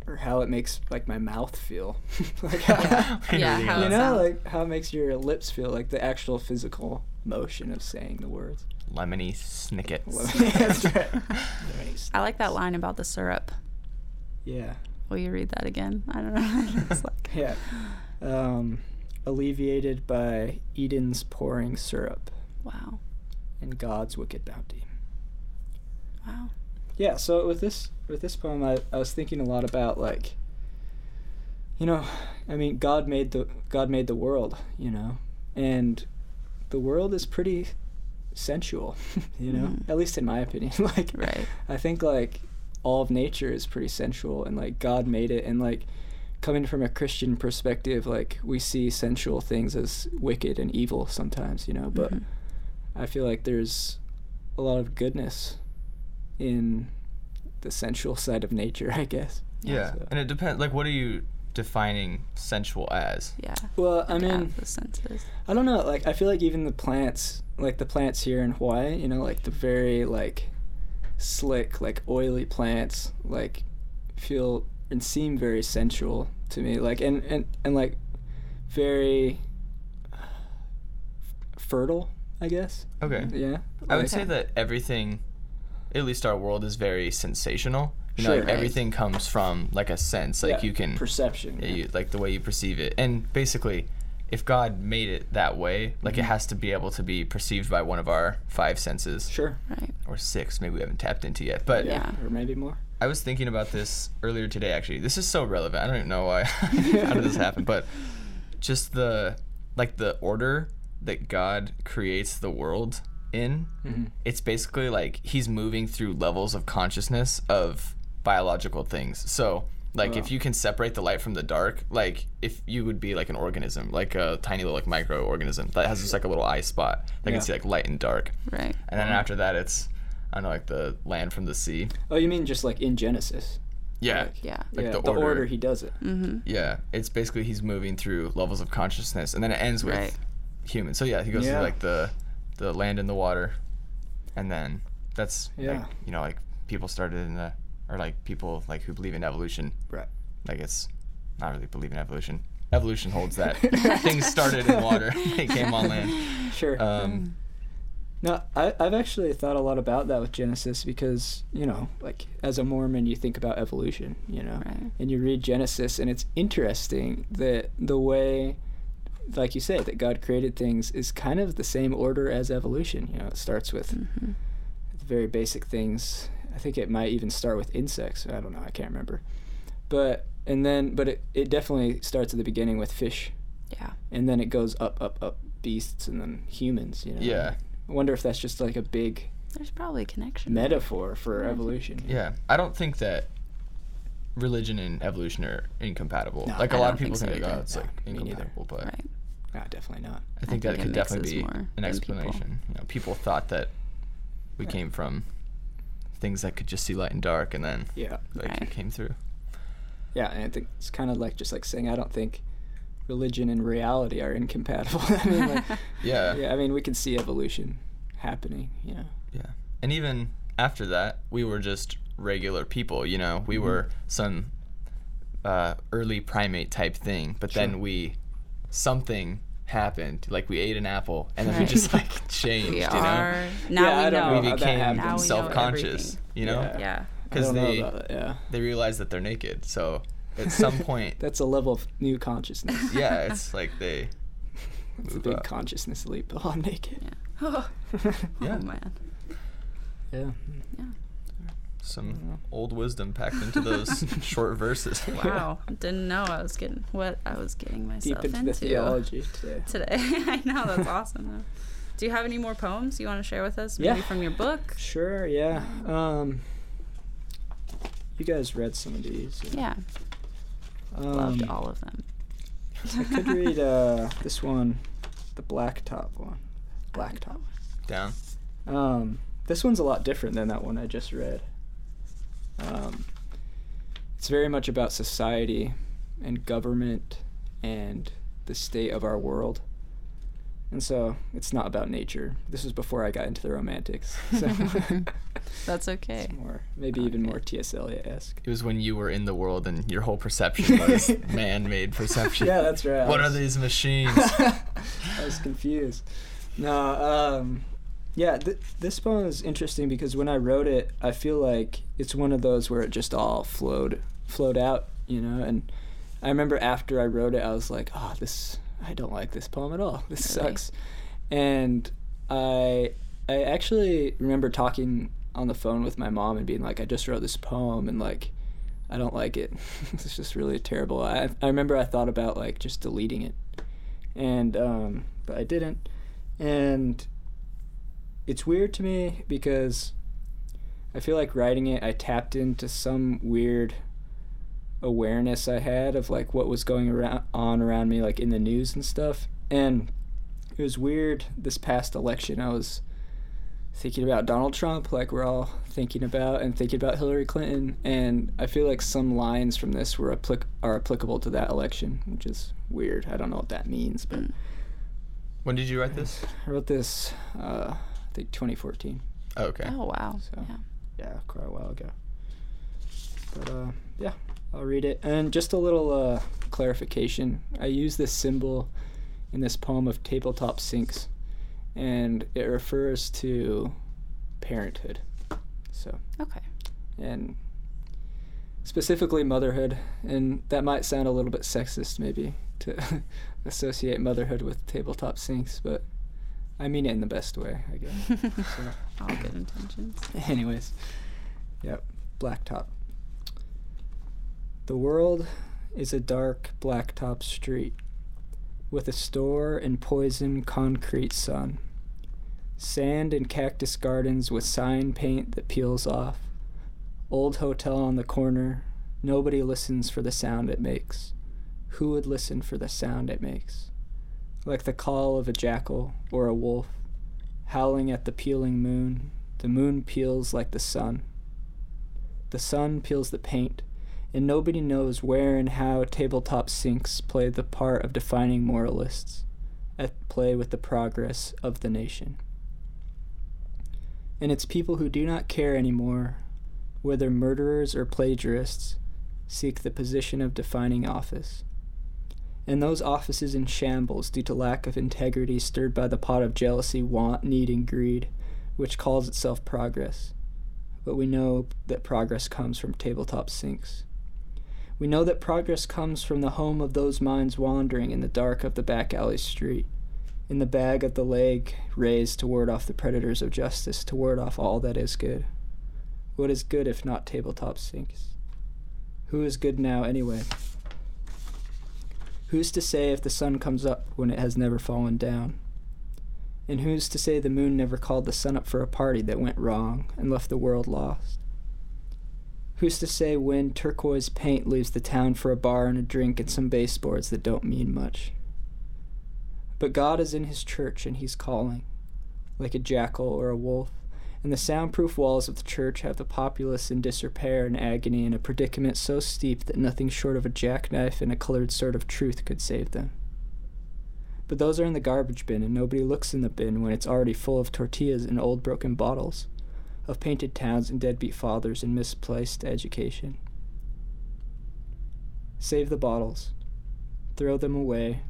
or how it makes like my mouth feel. like Yeah. Yeah, how you it know, sounds. like how it makes your lips feel, like the actual physical motion of saying the words. lemony snicket. That's. I like that line about the syrup. Yeah. Will you read that again? I don't know. it's like, Yeah. Um, alleviated by Eden's pouring syrup wow. and God's wicked bounty. Wow. Yeah, so with this with this poem I, I was thinking a lot about like you know, I mean God made the God made the world, you know. And the world is pretty sensual, you know, Mhm. at least in my opinion. like Right. I think like all of nature is pretty sensual and like God made it and like coming from a Christian perspective like we see sensual things as wicked and evil sometimes, you know, but Mhm. I feel like there's a lot of goodness in the sensual side of nature, I guess. Yeah, So- and it depends. Like, what are you defining sensual as? Yeah. Well, I mean, the senses. I don't know. Like, I feel like even the plants, like the plants here in Hawaii, you know, like the very like slick, like oily plants, like feel and seem very sensual to me. Like, and and and like very fertile, I guess. Okay. Yeah. I would Like- say that everything, at least our world, is very sensational. You know, Sure. like Right. everything comes from like a sense. Like Yeah, you can, perception. yeah, yeah. you, like the way you perceive it, and basically, if God made it that way, like it Mhm. has to be able to be perceived by one of our five senses, Sure. Right. or six. Maybe we haven't tapped into yet. But Yeah. Or maybe more. I was thinking about this earlier today. Actually, this is so relevant. I don't even know why. how did this happen? But just the like the order that God creates the world in. hmm It's basically like he's moving through levels of consciousness of biological things. So like if Wow. you can separate the light from the dark, like if you would be like an organism, like a tiny little like microorganism that has just like a little eye spot that Yeah. can see like light and dark. Right. And then Wow. after that, it's I don't know like the land from the sea. Oh, you mean just like in Genesis? Yeah. Like, Yeah. Like yeah, the the, order. order. he does it. Mm-hmm. Yeah, it's basically he's moving through levels of consciousness, and then it ends with Right. humans. So yeah, he goes Yeah. through like the the land and the water, and then that's Yeah. like you know like people started in the or like people like who believe in evolution. Right. Like it's not really believe in evolution. Evolution holds that things started in water, they came on land. Sure. Um, No, I, I've actually thought a lot about that with Genesis because, you know, like as a Mormon, you think about evolution, you know, Right. and you read Genesis, and it's interesting that the way, like you say, that God created things is kind of the same order as evolution. You know, it starts with Mm-hmm. very basic things. I think it might even start with insects. I don't know. I can't remember. But, and then, but it, it definitely starts at the beginning with fish, Yeah. and then it goes up, up, up, beasts, and then humans, you know. yeah, I wonder if that's just like a big There's probably a connection. metaphor for Yeah. evolution. yeah. I don't think that religion and evolution are incompatible. No, like a I lot of people think think, so like, oh, it's No, like me neither. incompatible, but Right. No, definitely not. I think I that think could definitely be an than people. explanation. You know, people thought that we Right. came from things that could just see light and dark, and then Yeah. like Right. it came through. Yeah, and I think it's kind of like just like saying I don't think religion and reality are incompatible. I mean, like, Yeah. yeah, I mean we can see evolution happening. You know. Yeah. And even after that, we were just regular people, you know. We Mhm. were some uh, early primate type thing, but Sure. then we something happened, like we ate an apple and then we just like changed, We you are. know. Now Yeah, I we know. know We how that became. Now we know self-conscious, everything. you know. Yeah. Yeah. I Because don't know they about it, yeah. they realize that they're naked. So at some point, That's a level of new consciousness. yeah, it's like they it's a big up. consciousness leap. Oh, I'm naked. Yeah. Oh, Yeah. man. yeah. Yeah. some old wisdom packed into those short verses. Wow. Didn't know I was getting what I was getting myself Deep into the theology today. today. I know that's awesome though. Do you have any more poems you want to share with us? Maybe Yeah. from your book? Sure. Yeah. Um. You guys read some of these. Yeah. Um, Loved all of them. I could read uh, this one, the black top one. Black top. Down. Um, this one's a lot different than that one I just read. Um, it's very much about society and government and the state of our world. And so it's not about nature. This was before I got into the romantics. So That's okay. it's more, maybe even more T.S. Eliot esque. It was when you were in the world and your whole perception was man-made perception. Yeah, that's right. I What are these machines? I was confused. No, um, yeah, th- this poem is interesting because when I wrote it, I feel like it's one of those where it just all flowed, flowed out, you know. And I remember after I wrote it, I was like, "Oh, this, I don't like this poem at all. This Really? sucks." And I, I actually remember talking on the phone with my mom and being like, "I just wrote this poem and like." I don't like it. it's just really terrible. I I remember I thought about like just deleting it, and um, but I didn't. And it's weird to me because I feel like writing it, I tapped into some weird awareness I had of like what was going around on around me, like in the news and stuff. And it was weird. This past election, I was thinking about Donald Trump, like we're all thinking about, and thinking about Hillary Clinton. And I feel like some lines from this were applic- are applicable to that election, which is weird. I don't know what that means, but Mm. when did you write this? I wrote this, uh, I think 2014. Oh, okay. Oh wow. So- Yeah. Yeah, quite a while ago. But uh, yeah, I'll read it. And just a little uh, clarification. I use this symbol in this poem of tabletop sinks, and it refers to parenthood. So, Okay. and specifically motherhood. And that might sound a little bit sexist, maybe, to associate motherhood with tabletop sinks, but I mean it in the best way, I guess. So. All good intentions. Anyways, yep, blacktop. The world is a dark blacktop street with a store and poison concrete sun. Sand and cactus gardens with sign paint that peels off. Old hotel on the corner. Nobody listens for the sound it makes. Who would listen for the sound it makes? Like the call of a jackal or a wolf, howling at the peeling moon, the moon peels like the sun. The sun peels the paint and nobody knows where and how tabletop sinks play the part of defining moralists at play with the progress of the nation. And it's people who do not care anymore whether murderers or plagiarists seek the position of defining office. And those offices in shambles due to lack of integrity stirred by the pot of jealousy, want, need, and greed, which calls itself progress. But we know that progress comes from tabletop sinks. We know that progress comes from the home of those minds wandering in the dark of the back alley street, in the bag of the leg raised to ward off the predators of justice, to ward off all that is good. What is good if not tabletop sinks? Who is good now, anyway? Who's to say if the sun comes up when it has never fallen down? And who's to say the moon never called the sun up for a party that went wrong and left the world lost? Who's to say when turquoise paint leaves the town for a bar and a drink and some baseboards that don't mean much? But God is in his church and he's calling, like a jackal or a wolf, and the soundproof walls of the church have the populace in disrepair and agony in a predicament so steep that nothing short of a jackknife and a colored sword of truth could save them. But those are in the garbage bin, and nobody looks in the bin when it's already full of tortillas and old broken bottles, of painted towns and deadbeat fathers and misplaced education. Save the bottles, throw them away,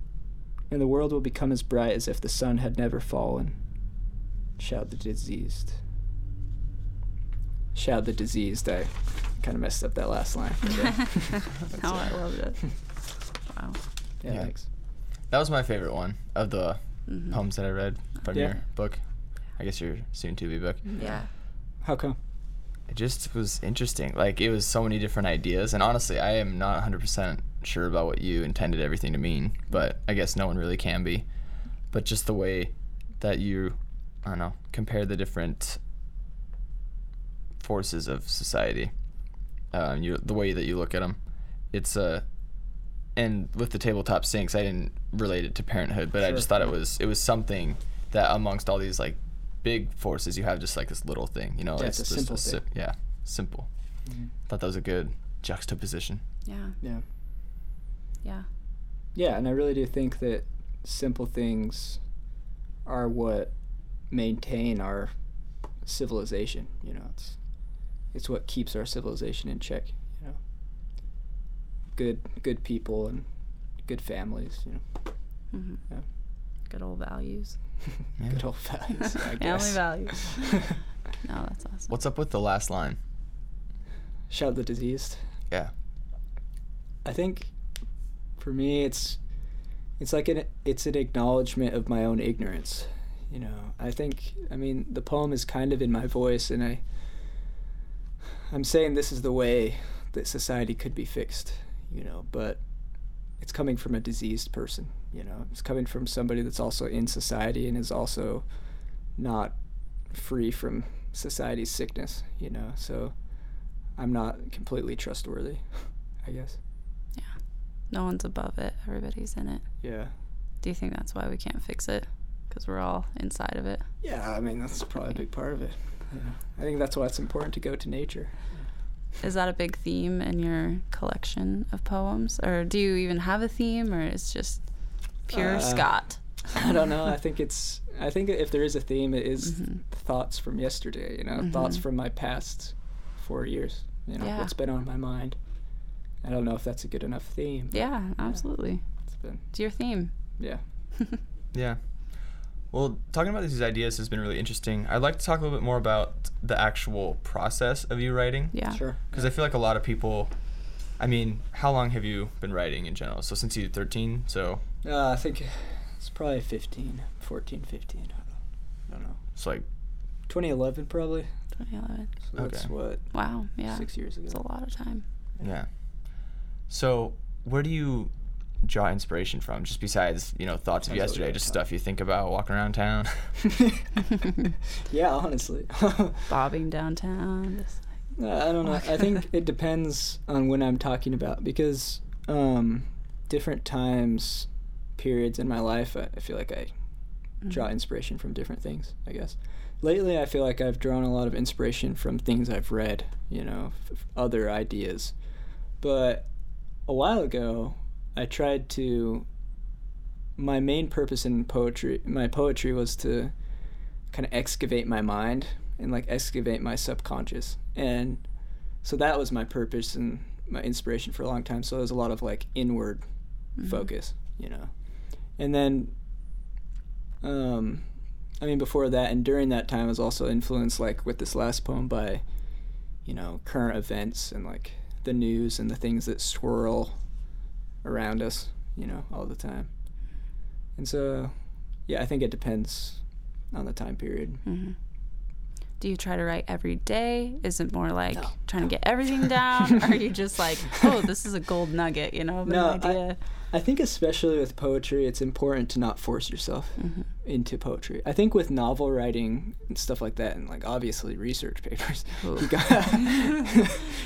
and the world will become as bright as if the sun had never fallen. Shout the diseased. Shout the diseased. I kind of messed up that last line. Yeah, no, I loved it. Wow. yeah, Yeah. thanks. That was my favorite one of the Mhm. poems that I read from Yeah. your book. I guess your soon to be book. Yeah. How come? It just was interesting. Like it was so many different ideas, and honestly, I am not 100% sure about what you intended everything to mean, but I guess no one really can be. But just the way that you, I don't know, compare the different forces of society, um, you the way that you look at them, it's a. and with the tabletop sinks, I didn't relate it to parenthood, but I just thought it was it was something that amongst all these like big forces, you have just like this little thing, you know, Yeah, it's a just simple si- thing. yeah, simple. Mhm. Thought that was a good juxtaposition. Yeah. Yeah. Yeah. Yeah, and I really do think that simple things are what maintain our civilization. You know, it's it's what keeps our civilization in check. You know, good good people and good families. You know, hmm Yeah. Good old values. Yeah. good old values. I Family values. No, that's awesome. What's up with the last line? Shout the diseased. Yeah. I think for me it's it's like an it's an acknowledgement of my own ignorance. You know, I think I mean the poem is kind of in my voice and I I'm saying this is the way that society could be fixed, you know, but it's coming from a diseased person, you know. It's coming from somebody that's also in society and is also not free from society's sickness, you know. So I'm not completely trustworthy, I guess. No one's above it. Everybody's in it. Yeah. Do you think that's why we can't fix it? Because we're all inside of it. Yeah, I mean that's probably a big part of it. Yeah. I think that's why it's important to go to nature. Is that a big theme in your collection of poems, or do you even have a theme, or it's just pure Uh, Scott? I don't know. I think it's. I think if there is a theme, it is Mhm. thoughts from yesterday. You know, thoughts Mhm. from my past four years. You know, Yeah. what's been on my mind. I don't know if that's a good enough theme. Yeah, absolutely. It's been. It's your theme. Yeah. Yeah. Well, talking about these ideas has been really interesting. I'd like to talk a little bit more about the actual process of you writing. Yeah. Sure. Because I feel like a lot of people. I mean, how long have you been writing in general? So since you were 13, so Uh, I think it's probably 15, 14, 15. I don't, know. it's like 2011 probably. 2011. So that's what Wow. Yeah. six years ago. It's a lot of time. yeah. So where do you draw inspiration from? Just besides you know thoughts of Sounds like yesterday, just stuff you think about walking around town. yeah, honestly. Bobbing downtown. Just Uh, I don't know. I think it depends on when I'm talking about because um, different times, periods in my life, I, I feel like I draw Mhm. inspiration from different things. I guess lately I feel like I've drawn a lot of inspiration from things I've read. You know, f- f- other ideas. but a while ago, I tried to. My main purpose in poetry, my poetry was to kind of excavate my mind and like excavate my subconscious. And so that was my purpose and my inspiration for a long time. So it was a lot of like inward focus, you know. And then um I mean before that and during that time I was also influenced like with this last poem by you know, current events and like the news and the things that swirl around us, you know, all the time. And so yeah, I think it depends on the time period. hmm Do you try to write every day? Is it more like No. trying to get everything down? or are you just like, oh, this is a gold nugget, you know, of No, I- idea? I think especially with poetry, it's important to not force yourself mm-hmm. into poetry. I think with novel writing and stuff like that, and like obviously research papers, you Ooh. got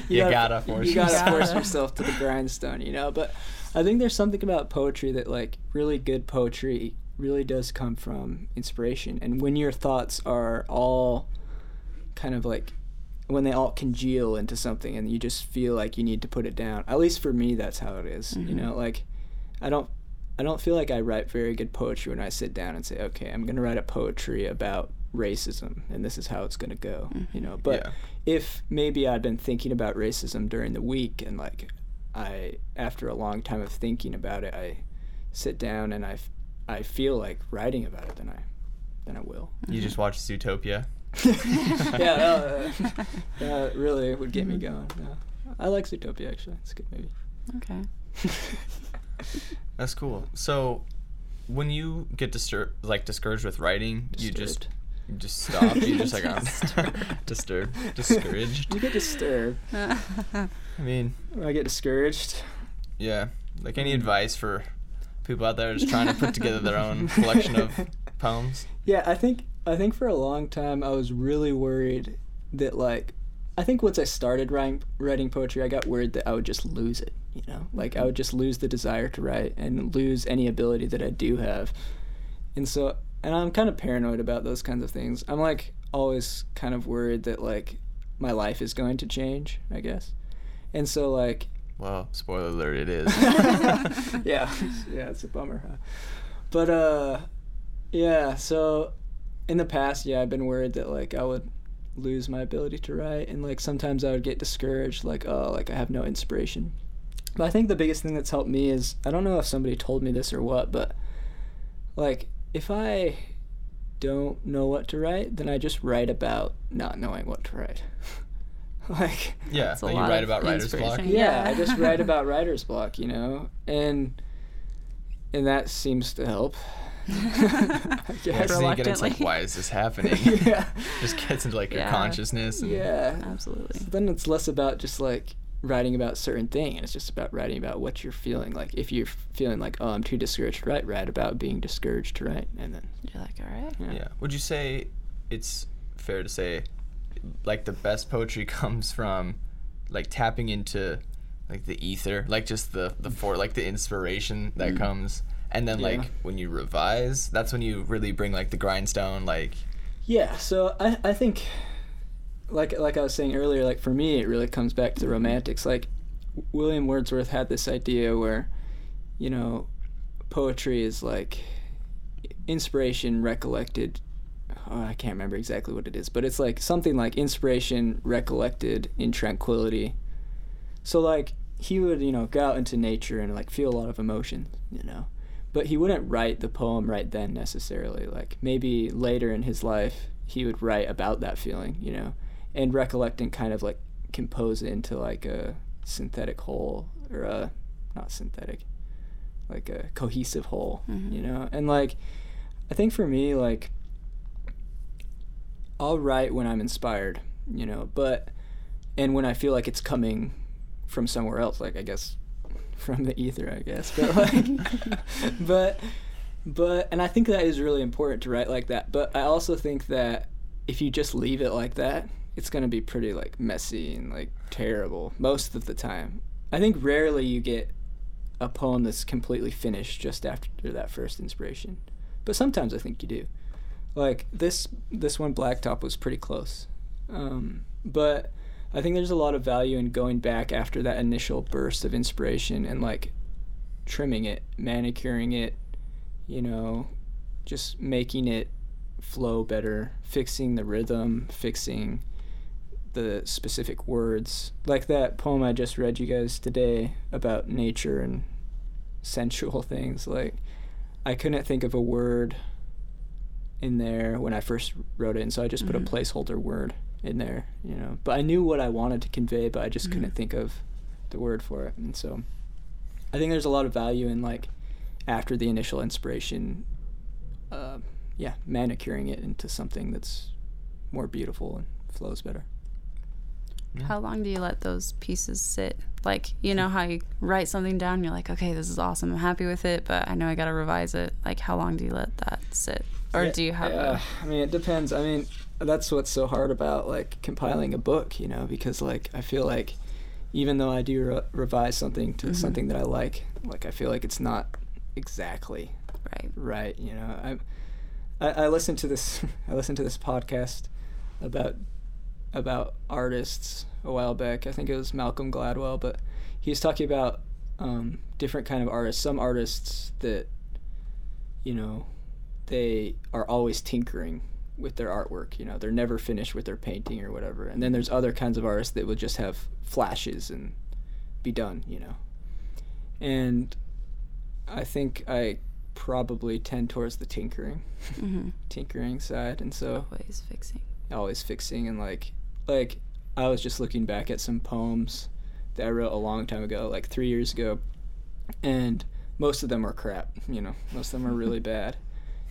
You gotta force you gotta yourself. force yourself to the grindstone, you know. But I think there's something about poetry that like really good poetry really does come from inspiration, and when your thoughts are all kind of like when they all congeal into something and you just feel like you need to put it down at least for me that's how it is. you know mm-hmm. like i don't i don't feel like i write very good poetry when i sit down and say okay i'm going to write a poetry about racism and this is how it's going to go you mm-hmm. know but Yeah. if maybe i'd been thinking about racism during the week and like i after a long time of thinking about it i sit down and i f- i feel like writing about it then i then i will You just mm-hmm. watched Zootopia. yeah, uh, that really would get me going. Yeah. I like Zootopia actually. It's a good movie. Okay. That's cool. So, when you get disturbed, like discouraged with writing, you just you just stop. You just like I'm disturbed, discouraged. You get disturbed. I mean, I get discouraged. yeah. Like Mm. any advice for people out there just trying to put together their own collection of poems? Yeah, I think I think for a long time I was really worried that like I think once I started writing writing poetry, I got worried that I would just lose it. You know, like I would just lose the desire to write and lose any ability that I do have. And so, and I'm kind of paranoid about those kinds of things. I'm like always kind of worried that like my life is going to change. I guess. And so like Well, spoiler alert, it is. yeah, yeah, it's a bummer. Huh? But uh, yeah. So in the past, yeah, I've been worried that like I would lose my ability to write, and like sometimes I would get discouraged, like oh, like I have no inspiration. But I think the biggest thing that's helped me is I don't know if somebody told me this or what, but like if I don't know what to write, then I just write about not knowing what to write. like Yeah, That's a like you lot write about writer's block. yeah, Yeah. I just write about writer's block, you know, and and that seems to help. I Yeah, guess. so you get into like, why is this happening? yeah, just gets into like your consciousness. And, yeah. Absolutely. So then it's less about just like writing about certain thing, and it's just about writing about what you're feeling. Like if you're feeling like, oh, I'm too discouraged to write, write about being discouraged to write, and then You're like, all right. yeah, Yeah. Would you say it's fair to say like the best poetry comes from like tapping into like the ether, like just the the for like the inspiration that mm. comes and then. Yeah. like when you revise, that's when you really bring like the grindstone like Yeah, so I, I think like like I was saying earlier, like for me it really comes back to the romantics. Like William Wordsworth had this idea where, you know, poetry is like inspiration recollected oh, I can't remember exactly what it is, but it's like something like inspiration recollected in tranquility. So like he would, you know, go out into nature and like feel a lot of emotion, you know. But he wouldn't write the poem right then necessarily. Like maybe later in his life he would write about that feeling, you know, and recollect and kind of like compose it into like a synthetic whole or a not synthetic, like a cohesive whole, mm-hmm. you know. And like I think for me like I'll write when I'm inspired, you know, but and when I feel like it's coming from somewhere else, like I guess from the ether, I guess. But like but but and I think that is really important to write like that. But I also think that if you just leave it like that, it's gonna be pretty like messy and like terrible most of the time. I think rarely you get a poem that's completely finished just after that first inspiration. But sometimes I think you do. Like this this one Blacktop was pretty close. Um, but I think there's a lot of value in going back after that initial burst of inspiration and like trimming it, manicuring it, you know, just making it flow better, fixing the rhythm, fixing the specific words. Like that poem I just read you guys today about nature and sensual things. Like, I couldn't think of a word in there when I first wrote it, and so I just put Mhm. a placeholder word in there, you know. But I knew what I wanted to convey, but I just Mhm. couldn't think of the word for it. And so I think there's a lot of value in like after the initial inspiration, uh, yeah, manicuring it into something that's more beautiful and flows better. Yeah. How long do you let those pieces sit? Like, you know how you write something down, you're like, okay, this is awesome. I'm happy with it, but I know I got to revise it. Like, how long do you let that sit? Or Yeah, do you have yeah, I mean, it depends. I mean, that's what's so hard about like compiling a book, you know, because like I feel like even though I do re- revise something to Mhm. something that I like, like I feel like it's not exactly right? right. You know, I I, I listened to this I listened to this podcast about about artists a while back. I think it was Malcolm Gladwell, but he was talking about um, different kind of artists. Some artists that you know they are always tinkering with their artwork. You know, they're never finished with their painting or whatever. And then there's other kinds of artists that will just have flashes and be done. You know, and I think I probably tend towards the tinkering Mm-hmm. tinkering side and so Always fixing. always fixing and like like I was just looking back at some poems that I wrote a long time ago, like three years ago, and most of them are crap. You know, most of them are really bad.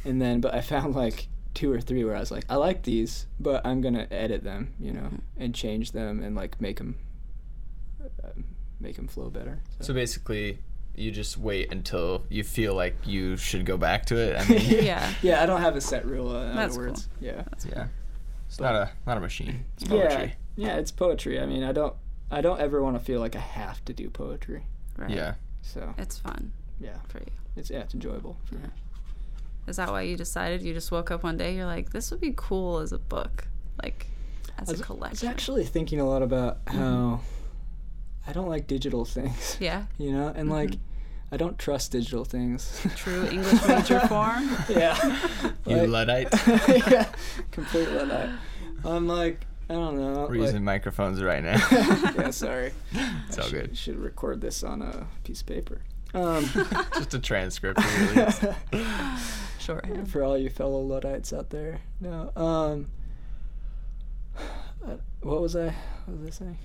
And then, but I found like two or three where I was like, I like these, but I'm gonna edit them, you know, and change them and like make them uh, make them flow better. So basically, you just wait until you feel like you should go back to it. I mean, Yeah. yeah, I don't have a set rule. Uh, in That's other words, yeah. yeah, it's not a not a machine. It's Yeah, poetry. yeah, it's poetry. I mean, I don't, I don't ever want to feel like I have to do poetry. Right. Yeah. So It's fun yeah, for you. it's yeah, it's enjoyable. For me. Is that why you decided? You just woke up one day, you're like, this would be cool as a book, like as a collection. I was actually thinking a lot about how I don't like digital things. yeah. You know, and like I don't trust digital things. True English major form. yeah. You Like- luddite. yeah, complete luddite. I'm like, I don't know. We're like- using microphones right now. yeah, sorry. It's I all should, good. Should record this on a piece of paper. Um, Just a transcript. Really. Shorthand. for all you fellow Luddites out there. No. Um. uh, what was I? What was I saying?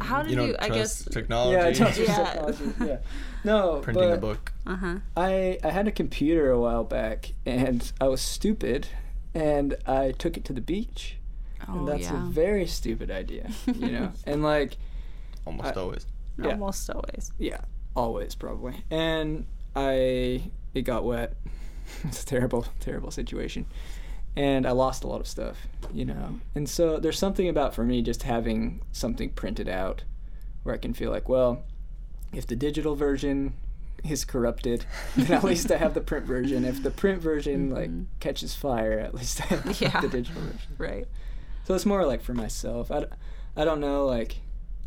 I How did You don't you? I guess. technology. Yeah, I trust Yeah. technology. Yeah. No, Printing but a book. Uh huh. I I had a computer a while back, and I was stupid, and I took it to the beach, Oh and that's yeah. a very stupid idea, you know. and like, Almost I- always. yeah. Almost always. yeah, always probably. And I it got wet. it's a terrible, terrible situation. And I lost a lot of stuff, you know. And so there's something about for me just having something printed out where I can feel like, well, if the digital version is corrupted, then at least I have the print version. If the print version like Mhm. catches fire, at least I have Yeah. the digital version. Right. So it's more like for myself. I, I don't know, like,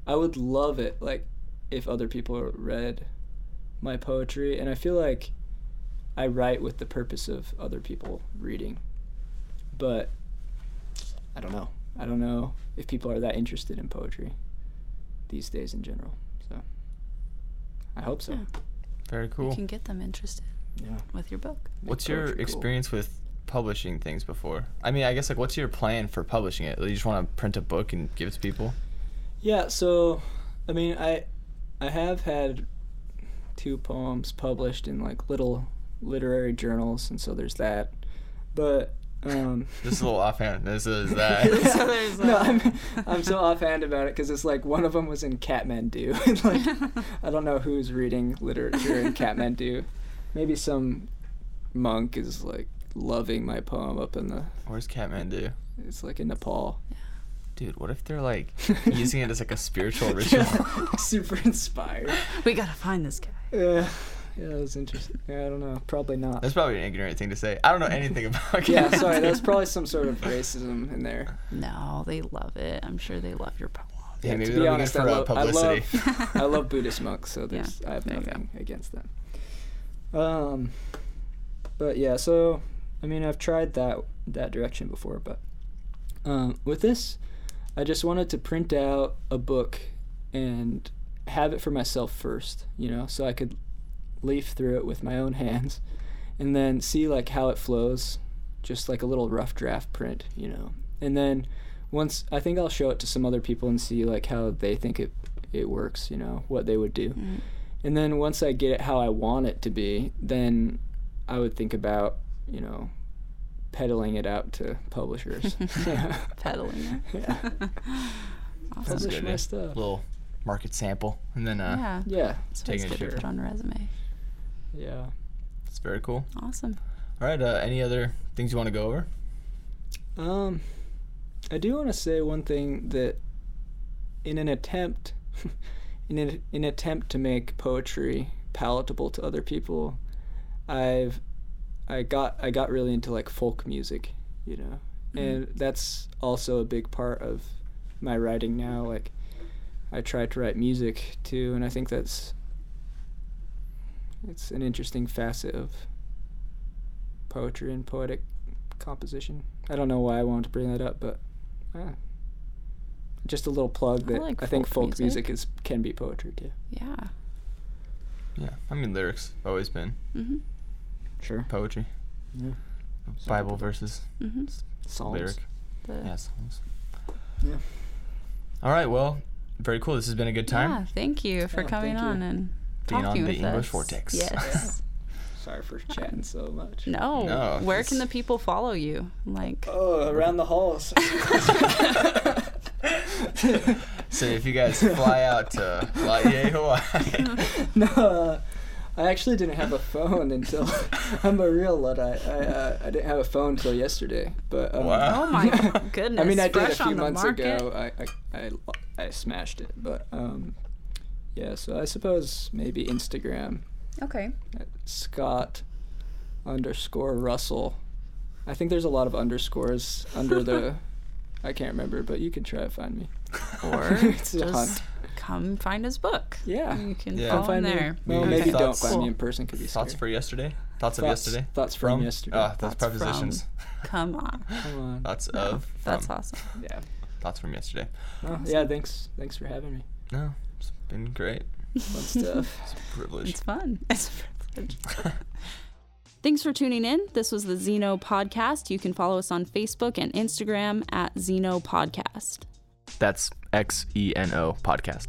I would love it, like, if other people read my poetry. And I feel like I write with the purpose of other people reading. But I don't know. I don't know if people are that interested in poetry these days in general. So I hope so. Yeah. Very cool. You can get them interested Yeah. with your book. What's your poetry cool. experience with publishing things before? I mean, I guess like what's your plan for publishing it? You just want to print a book and give it to people? Yeah, so I mean, I I have had two poems published in like little literary journals, and so there's that. But um, This is a little offhand. This is that. So there's no. I'm I'm so offhand about it because it's like one of them was in Kathmandu. and like I don't know who's reading literature in Kathmandu. Maybe some monk is like loving my poem up in the. Where's Kathmandu? It's like in Nepal. Dude, what if they're like using it as like a spiritual ritual? Super inspired. we gotta find this guy. Yeah, yeah, it was interesting. Yeah, I don't know. Probably not. That's probably an ignorant thing to say. I don't know anything about yeah, sorry. Kathmandu. There's probably some sort of racism in there. No, they love it. I'm sure they love your poem. Hey, Yeah, maybe to be honest, good I for uh, love, I love, I love Buddhist monks, so there's, I have there nothing against them. Um, but yeah, so I mean, I've tried that that direction before, but um, with this, I just wanted to print out a book and have it for myself first, you know, so I could leaf through it with my own hands, and then see like how it flows, just like a little rough draft print, you know, and then once I think I'll show it to some other people and see like how they think it it works, you know, what they would do. Mm. And then once I get it how I want it to be, then I would think about, you know, peddling it out to publishers. Peddling it. yeah. Awesome. That's Publish good, my yeah. stuff. little market sample, and then uh, yeah. Yeah. It's taking always a good to picture. put on a resume. Yeah. it's very cool. Awesome. All right, uh, any other things you want to go over? Um I do want to say one thing that in an attempt in an, in an attempt to make poetry palatable to other people, I've I got I got really into like folk music, you know. And that's also a big part of my writing now like I try to write music too and I think that's it's an interesting facet of poetry and poetic composition. I don't know why I wanted to bring that up, but uh, just a little plug I that like I think folk folk music. music is can be poetry too. Yeah. Yeah, I mean lyrics always been Mm-hmm. Sure. poetry, Yeah. Bible verses, Mm-hmm. Songs. lyric. The, Yeah, songs. Yeah. All right, well, very cool. This has been a good time. Yeah, thank you for Yeah, coming thank you. on and Being on talking the with English us. Vortex. Yes. Sorry for chatting so much. no. No, Where can the people follow you? Like, Oh, around the halls. So if you guys fly out to Laie, Hawaii, no, uh, I actually didn't have a phone until I'm a real luddite. I uh, I didn't have a phone until yesterday, but um, Wow. oh my goodness. I mean, I did a few months market. ago. I, I I I smashed it, but um, yeah. So I suppose maybe Instagram Okay. Scott underscore Russell. I think there's a lot of underscores under the. I can't remember, but you can try to find me. Or just hunt. come find his book. Yeah. You can Yeah. follow Come him find there. me. Well, Okay. maybe don't Thoughts- find me in person. Could be thoughts scary. for yesterday? Thoughts, of yesterday? thoughts from yesterday. Ah, that's Thoughts from- prepositions. Come on. Come on. Thoughts No, of. That's awesome. Yeah. Thoughts from yesterday. Oh, yeah. Thanks. Thanks for having me. No, it's been great. Fun stuff. It's a privilege. It's fun. It's a privilege. Thanks for tuning in. This was the Xeno Podcast. You can follow us on Facebook and Instagram at Xeno Podcast. That's X E N O podcast.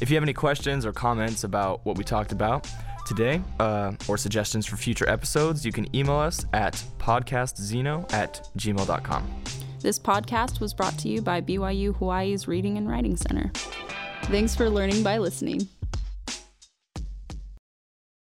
If you have any questions or comments about what we talked about today uh, or suggestions for future episodes, you can email us at podcastzeno at gmail.com. This podcast was brought to you by BYU Hawaii's Reading and Writing Center. Thanks for learning by listening.